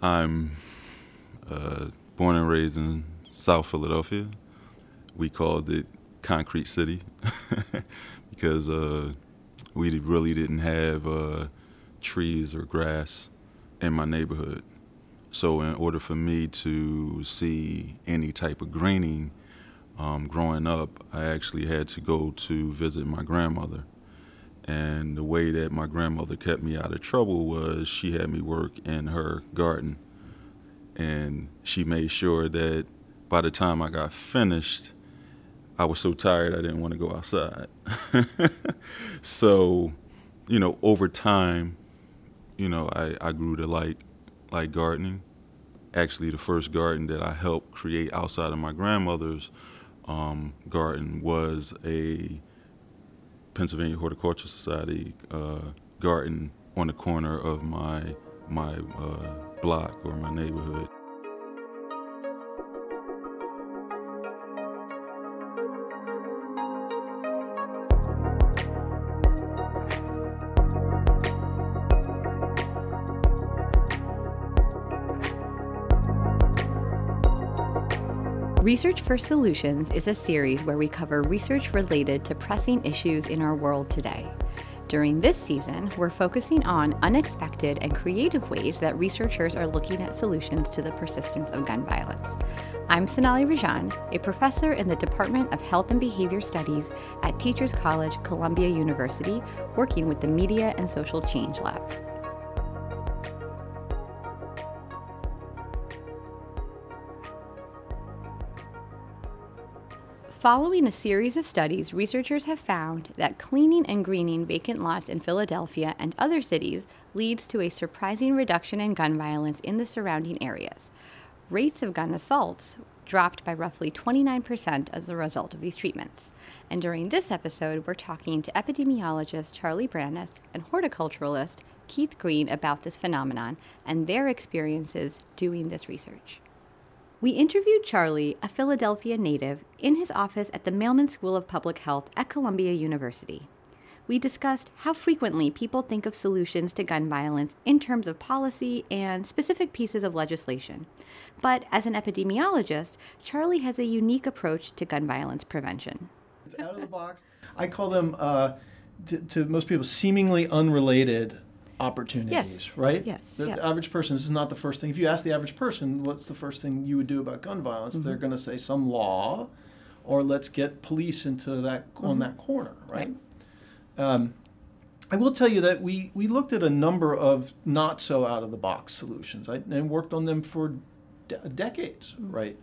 I'm uh, born and raised in South Philadelphia. We called it Concrete City because uh, we really didn't have uh, trees or grass in my neighborhood. So, in order for me to see any type of greening um, growing up, I actually had to go to visit my grandmother. And the way that my grandmother kept me out of trouble was she had me work in her garden. And she made sure that by the time I got finished, I was so tired I didn't want to go outside. so, you know, over time, you know, I, I grew to like like gardening. Actually, the first garden that I helped create outside of my grandmother's um, garden was a Pennsylvania Horticultural Society uh, garden on the corner of my my uh, block or my neighborhood. Research for Solutions is a series where we cover research related to pressing issues in our world today. During this season, we're focusing on unexpected and creative ways that researchers are looking at solutions to the persistence of gun violence. I'm Sonali Rajan, a professor in the Department of Health and Behavior Studies at Teachers College, Columbia University, working with the Media and Social Change Lab. Following a series of studies, researchers have found that cleaning and greening vacant lots in Philadelphia and other cities leads to a surprising reduction in gun violence in the surrounding areas. Rates of gun assaults dropped by roughly 29% as a result of these treatments. And during this episode, we're talking to epidemiologist Charlie Branas and horticulturalist Keith Green about this phenomenon and their experiences doing this research. We interviewed Charlie, a Philadelphia native, in his office at the Mailman School of Public Health at Columbia University. We discussed how frequently people think of solutions to gun violence in terms of policy and specific pieces of legislation. But as an epidemiologist, Charlie has a unique approach to gun violence prevention. It's out of the box. I call them, uh, to, to most people, seemingly unrelated opportunities, Yes. right? Yes, The, yeah. the average person, this is not the first thing. If you ask the average person, what's the first thing you would do about gun violence? They're Mm-hmm. going to say some law, or let's get police into that on Mm-hmm. that corner, right? Um, I will tell you that we, we looked at a number of not so out of the box solutions I, and worked on them for de- decades, right?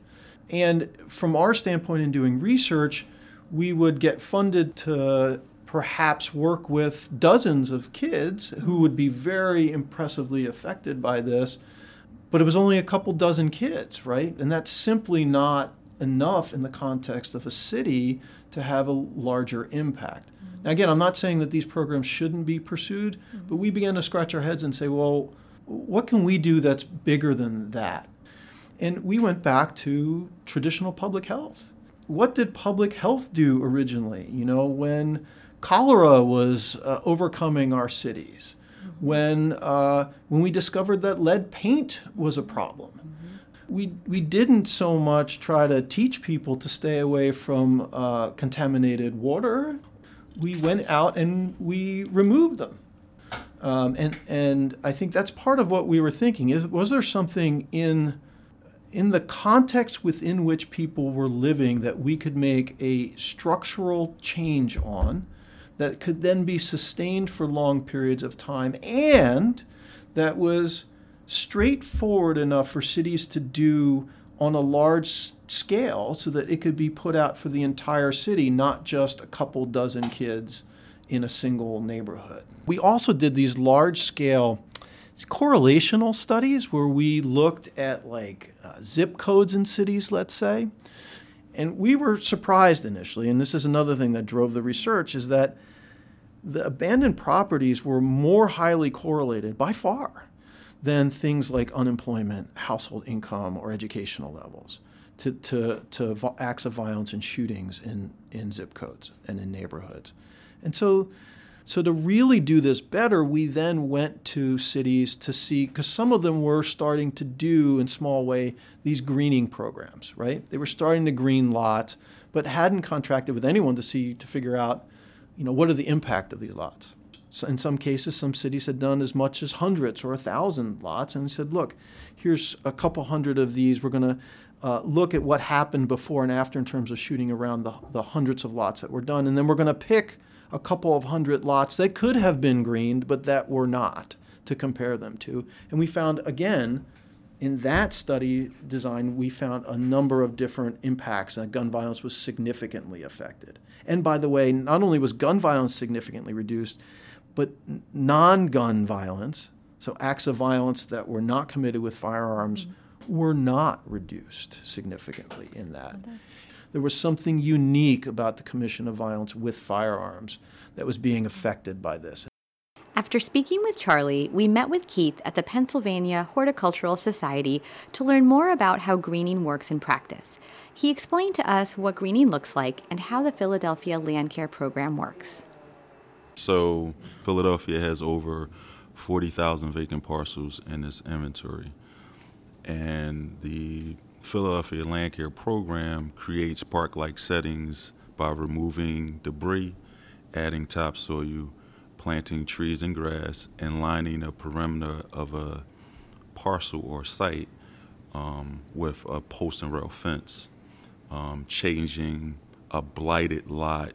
And from our standpoint in doing research, we would get funded to perhaps work with dozens of kids who would be very impressively affected by this, but it was only a couple dozen kids, right? And that's simply not enough in the context of a city to have a larger impact. Mm-hmm. Now, again, I'm not saying that these programs shouldn't be pursued, mm-hmm. but we began to scratch our heads and say, well, what can we do that's bigger than that? And we went back to traditional public health. What did public health do originally? You know, when cholera was uh, overcoming our cities, when uh, when we discovered that lead paint was a problem, we we didn't so much try to teach people to stay away from uh, contaminated water. We went out and we removed them. Um, and and I think that's part of what we were thinking is was there something in in the context within which people were living that we could make a structural change on that could then be sustained for long periods of time and that was straightforward enough for cities to do on a large scale so that it could be put out for the entire city, not just a couple dozen kids in a single neighborhood. We also did these large scale correlational studies where we looked at like uh, zip codes in cities, let's say. And we were surprised initially, and this is another thing that drove the research, is that the abandoned properties were more highly correlated by far than things like unemployment, household income, or educational levels to, to, to acts of violence and shootings in, in zip codes and in neighborhoods. And so So, to really do this better, we then went to cities to see, because some of them were starting to do in small way these greening programs, right? They were starting to green lots, but hadn't contracted with anyone to see, to figure out, you know, what are the impact of these lots. So in some cases, some cities had done as much as hundreds or a thousand lots and said, look, here's a couple hundred of these. We're going to uh, look at what happened before and after in terms of shooting around the, the hundreds of lots that were done. And then we're going to pick a couple of hundred lots that could have been greened, but that were not to compare them to. And we found, again, in that study design, we found a number of different impacts, and gun violence was significantly affected. And by the way, not only was gun violence significantly reduced, but non gun violence, so acts of violence that were not committed with firearms, mm-hmm. were not reduced significantly in that. Okay there was something unique about the commission of violence with firearms that was being affected by this. After speaking with Charlie, we met with Keith at the Pennsylvania Horticultural Society to learn more about how greening works in practice. He explained to us what greening looks like and how the Philadelphia Land Care Program works. So, Philadelphia has over 40,000 vacant parcels in its inventory. And the Philadelphia Land Care Program creates park like settings by removing debris, adding topsoil, planting trees and grass, and lining a perimeter of a parcel or site um, with a post and rail fence, um, changing a blighted lot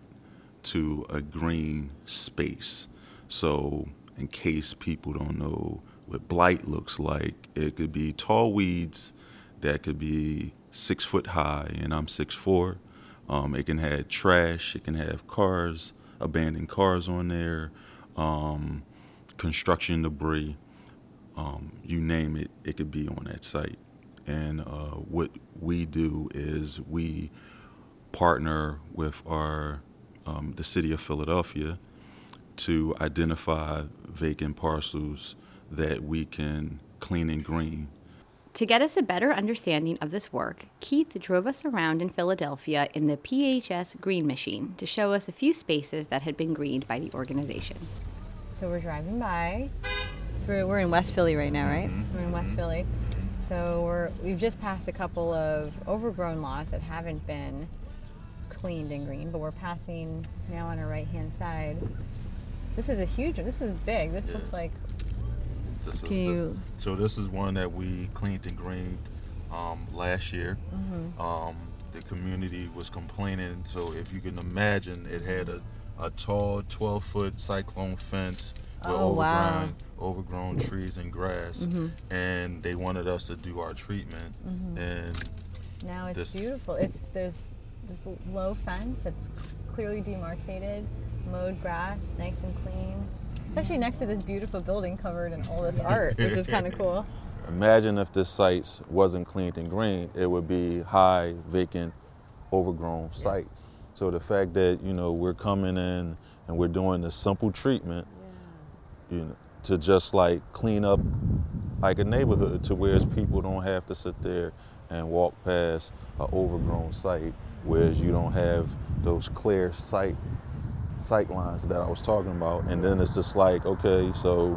to a green space. So, in case people don't know what blight looks like, it could be tall weeds that could be six foot high, and I'm six four. Um, it can have trash. It can have cars, abandoned cars on there, um, construction debris. Um, you name it, it could be on that site. And uh, what we do is we partner with our um, the city of Philadelphia to identify vacant parcels that we can clean and green to get us a better understanding of this work, Keith drove us around in Philadelphia in the PHS Green Machine to show us a few spaces that had been greened by the organization. So we're driving by through, we're in West Philly right now, right? Mm-hmm. We're in West mm-hmm. Philly. So we're, we've just passed a couple of overgrown lots that haven't been cleaned and green, but we're passing now on our right hand side. This is a huge one. This is big. This yeah. looks like this Can you... The, so this is one that we cleaned and greened um, last year. Mm-hmm. Um, the community was complaining. So if you can imagine, it had a, a tall 12 foot cyclone fence with oh, overgrown, wow. overgrown trees and grass. Mm-hmm. And they wanted us to do our treatment. Mm-hmm. And now it's this, beautiful. It's there's this low fence that's clearly demarcated, mowed grass, nice and clean especially next to this beautiful building covered in all this art, which is kind of cool. Imagine if this site wasn't cleaned and green, it would be high, vacant, overgrown yeah. sites. So the fact that you know we're coming in and we're doing this simple treatment, yeah. you know, to just like clean up like a neighborhood to where people don't have to sit there and walk past an overgrown site, whereas you don't have those clear sight sight lines that I was talking about. And then it's just like, okay, so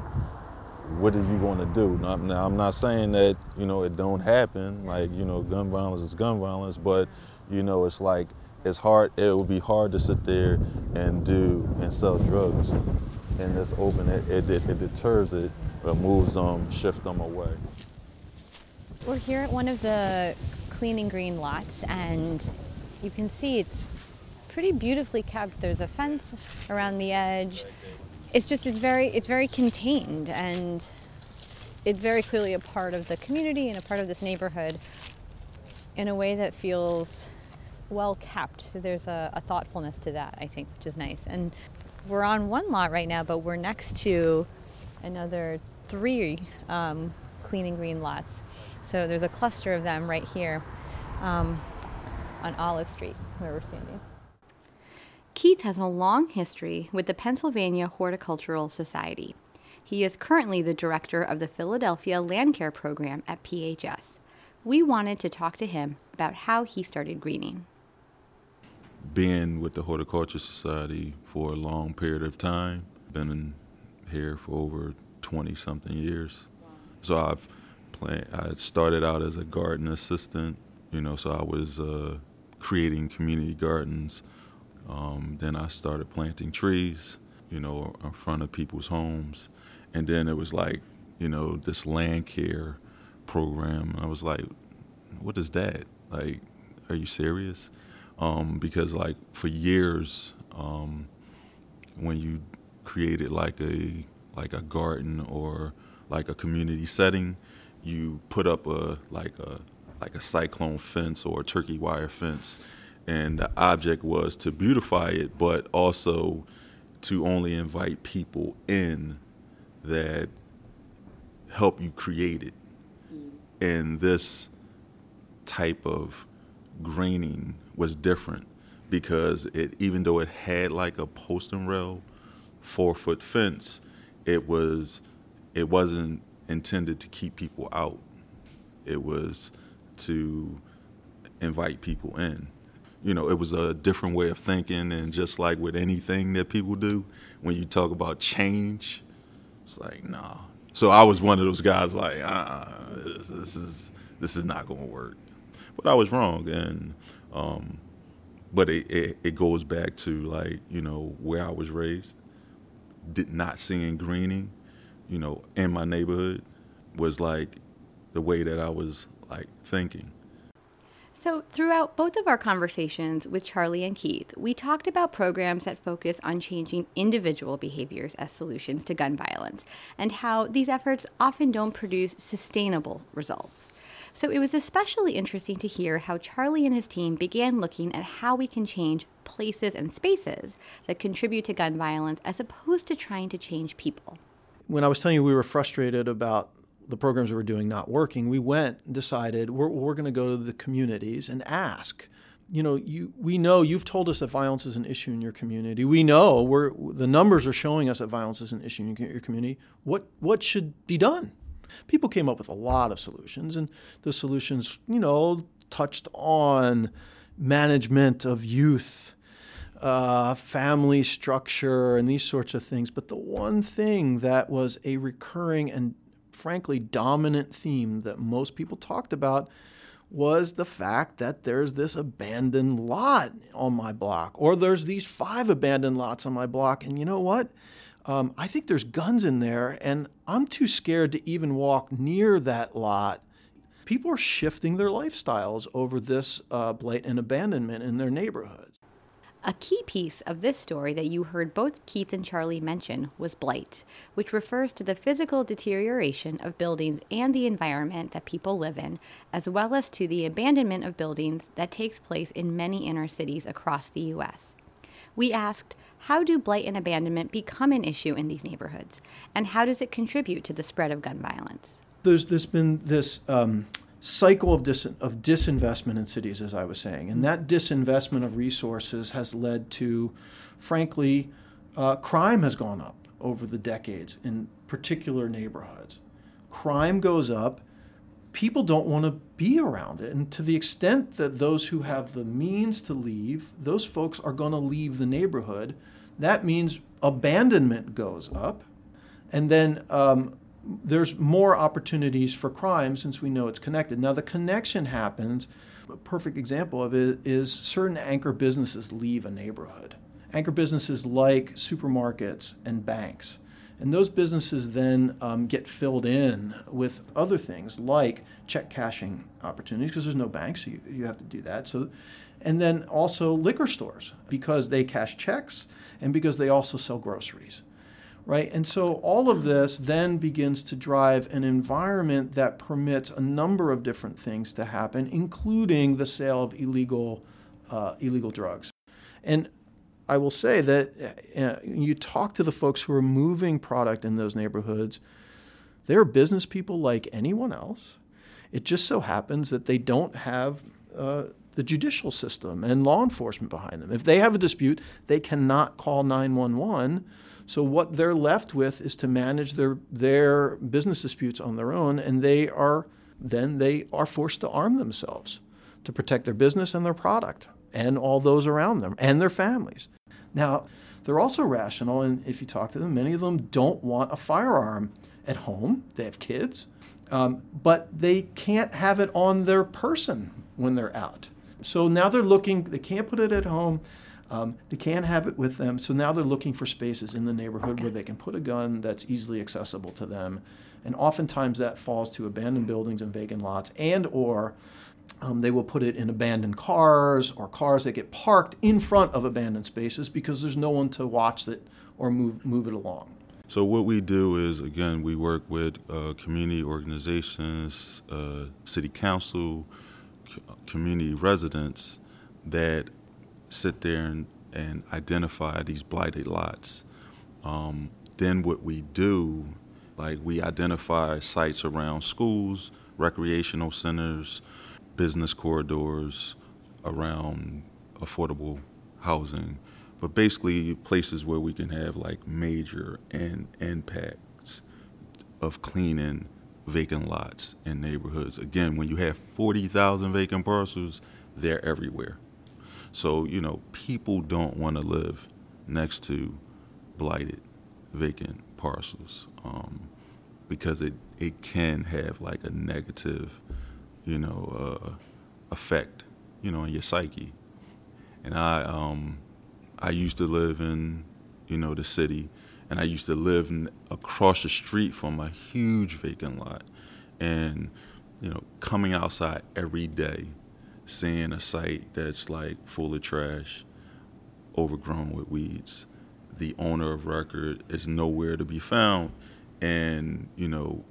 what are you going to do? Now, I'm not saying that, you know, it don't happen. Like, you know, gun violence is gun violence, but, you know, it's like, it's hard, it would be hard to sit there and do and sell drugs and just open it. It, it, it deters it, it moves them, shift them away. We're here at one of the cleaning green lots, and you can see it's pretty beautifully kept. There's a fence around the edge. It's just it's very it's very contained and it's very clearly a part of the community and a part of this neighborhood in a way that feels well kept. So there's a, a thoughtfulness to that, I think, which is nice. And we're on one lot right now, but we're next to another three um, clean and green lots. So there's a cluster of them right here um, on Olive Street, where we're standing. Keith has a long history with the Pennsylvania Horticultural Society. He is currently the director of the Philadelphia Land Care Program at PHS. We wanted to talk to him about how he started greening. Being with the Horticulture Society for a long period of time, been in here for over 20 something years. So I've played, I started out as a garden assistant, you know, so I was uh, creating community gardens. Um, then I started planting trees, you know, in front of people's homes. And then it was like, you know, this land care program. I was like, what is that? Like, are you serious? Um, because like for years, um, when you created like a like a garden or like a community setting, you put up a like a like a cyclone fence or a turkey wire fence, and the object was to beautify it, but also to only invite people in that help you create it. Mm. And this type of greening was different because it even though it had like a post and rail four foot fence, it was it wasn't intended to keep people out. It was to invite people in. You know, it was a different way of thinking, and just like with anything that people do, when you talk about change, it's like nah. So I was one of those guys like, uh, this is this is not going to work. But I was wrong, and um, but it, it, it goes back to like you know where I was raised. Did not seeing greening, you know, in my neighborhood was like the way that I was like thinking. So, throughout both of our conversations with Charlie and Keith, we talked about programs that focus on changing individual behaviors as solutions to gun violence and how these efforts often don't produce sustainable results. So it was especially interesting to hear how Charlie and his team began looking at how we can change places and spaces that contribute to gun violence as opposed to trying to change people. When I was telling you we were frustrated about the programs we were doing not working, we went and decided we're, we're going to go to the communities and ask. You know, you, we know you've told us that violence is an issue in your community. We know we're, the numbers are showing us that violence is an issue in your community. What, what should be done? People came up with a lot of solutions, and the solutions, you know, touched on management of youth, uh, family structure, and these sorts of things. But the one thing that was a recurring and frankly dominant theme that most people talked about was the fact that there's this abandoned lot on my block, or there's these five abandoned lots on my block. And you know what? Um, I think there's guns in there, and I'm too scared to even walk near that lot. People are shifting their lifestyles over this uh, blatant abandonment in their neighborhoods. A key piece of this story that you heard both Keith and Charlie mention was blight, which refers to the physical deterioration of buildings and the environment that people live in, as well as to the abandonment of buildings that takes place in many inner cities across the U.S. We asked, how do blight and abandonment become an issue in these neighborhoods? And how does it contribute to the spread of gun violence? There's, there's been this um, cycle of, dis- of disinvestment in cities, as I was saying. And that disinvestment of resources has led to, frankly, uh, crime has gone up over the decades in particular neighborhoods. Crime goes up people don't want to be around it. And to the extent that those who have the means to leave, those folks are going to leave the neighborhood. That means abandonment goes up. And then um, there's more opportunities for crime since we know it's connected. Now, the connection happens. A perfect example of it is certain anchor businesses leave a neighborhood. Anchor businesses like supermarkets and banks and those businesses then um, get filled in with other things like check cashing opportunities because there's no banks, so you, you have to do that. So, and then also liquor stores because they cash checks and because they also sell groceries right? And so all of this then begins to drive an environment that permits a number of different things to happen, including the sale of illegal uh, illegal drugs. And I will say that uh, you talk to the folks who are moving product in those neighborhoods, they're business people like anyone else. It just so happens that they don't have uh, the judicial system and law enforcement behind them. If they have a dispute, they cannot call 911. So what they're left with is to manage their their business disputes on their own, and they are then they are forced to arm themselves to protect their business and their product and all those around them and their families. Now, They're also rational, and if you talk to them, many of them don't want a firearm at home. They have kids, um, but they can't have it on their person when they're out. So now they're looking, they can't put it at home. Um, they can't have it with them, so now they're looking for spaces in the neighborhood where they can put a gun that's easily accessible to them. And oftentimes that falls to abandoned buildings and vacant lots, and or um, they will put it in abandoned cars or cars that get parked in front of abandoned spaces because there's no one to watch it or move move it along. So what we do is again we work with uh, community organizations, uh, city council, c- community residents that sit there and, and identify these blighted lots. Um, then what we do, like we identify sites around schools, recreational centers, business corridors, around affordable housing, but basically places where we can have like major and impacts of cleaning vacant lots in neighborhoods. Again, when you have 40,000 vacant parcels, they're everywhere. So, you know, people don't want to live next to blighted, vacant parcels um, because it, it can have like a negative, you know, uh, effect, you know, in your psyche. And I, um, I used to live in, you know, the city, and I used to live in, across the street from a huge vacant lot, and you know, coming outside every day, seeing a site that's like full of trash, overgrown with weeds, the owner of record is nowhere to be found, and you know,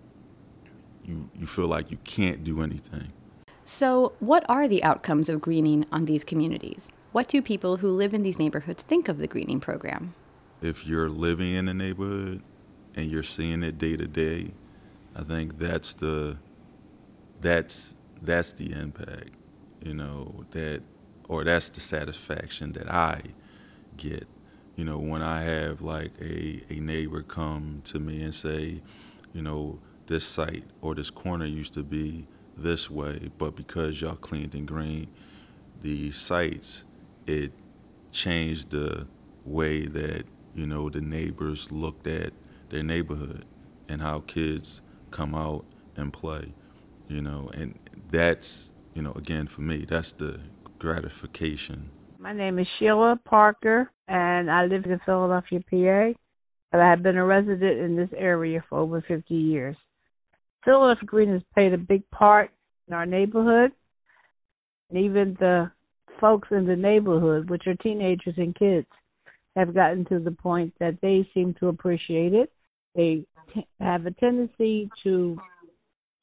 you you feel like you can't do anything. So, what are the outcomes of greening on these communities? What do people who live in these neighborhoods think of the greening program? if you're living in the neighborhood and you're seeing it day to day, I think that's the that's that's the impact, you know, that or that's the satisfaction that I get. You know, when I have like a, a neighbor come to me and say, you know, this site or this corner used to be this way, but because y'all cleaned and green the sites, it changed the way that you know the neighbors looked at their neighborhood and how kids come out and play you know and that's you know again for me that's the gratification My name is Sheila Parker, and I live in Philadelphia, PA. But I have been a resident in this area for over 50 years. Philadelphia Green has played a big part in our neighborhood, and even the folks in the neighborhood, which are teenagers and kids, have gotten to the point that they seem to appreciate it. They t- have a tendency to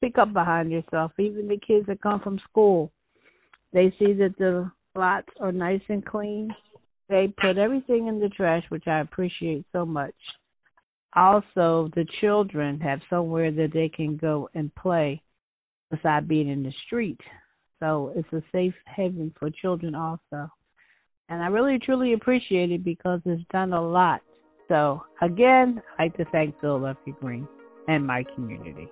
pick up behind yourself, even the kids that come from school. They see that the lots are nice and clean. They put everything in the trash, which I appreciate so much. Also, the children have somewhere that they can go and play beside being in the street. So it's a safe haven for children also. And I really truly appreciate it because it's done a lot. So again, I'd like to thank Philadelphia Green and my community.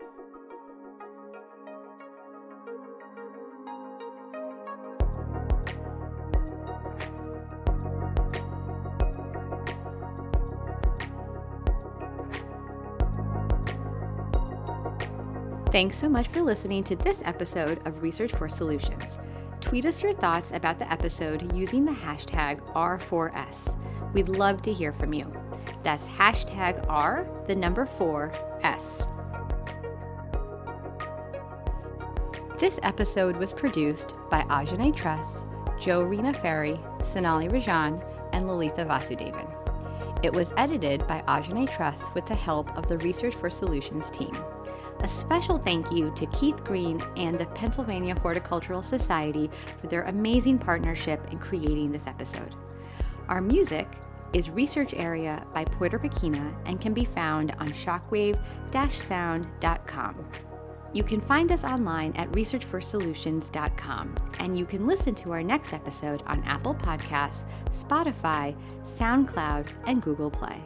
Thanks so much for listening to this episode of Research for Solutions. Tweet us your thoughts about the episode using the hashtag R4S. We'd love to hear from you. That's hashtag R, the number 4, S. This episode was produced by Ajane Truss, Joe Rena Ferry, Sonali Rajan, and Lalitha Vasudevan. It was edited by Ajane Truss with the help of the Research for Solutions team. A special thank you to Keith Green and the Pennsylvania Horticultural Society for their amazing partnership in creating this episode. Our music is Research Area by Puerto Pequina and can be found on shockwave-sound.com. You can find us online at researchforsolutions.com, and you can listen to our next episode on Apple Podcasts, Spotify, SoundCloud, and Google Play.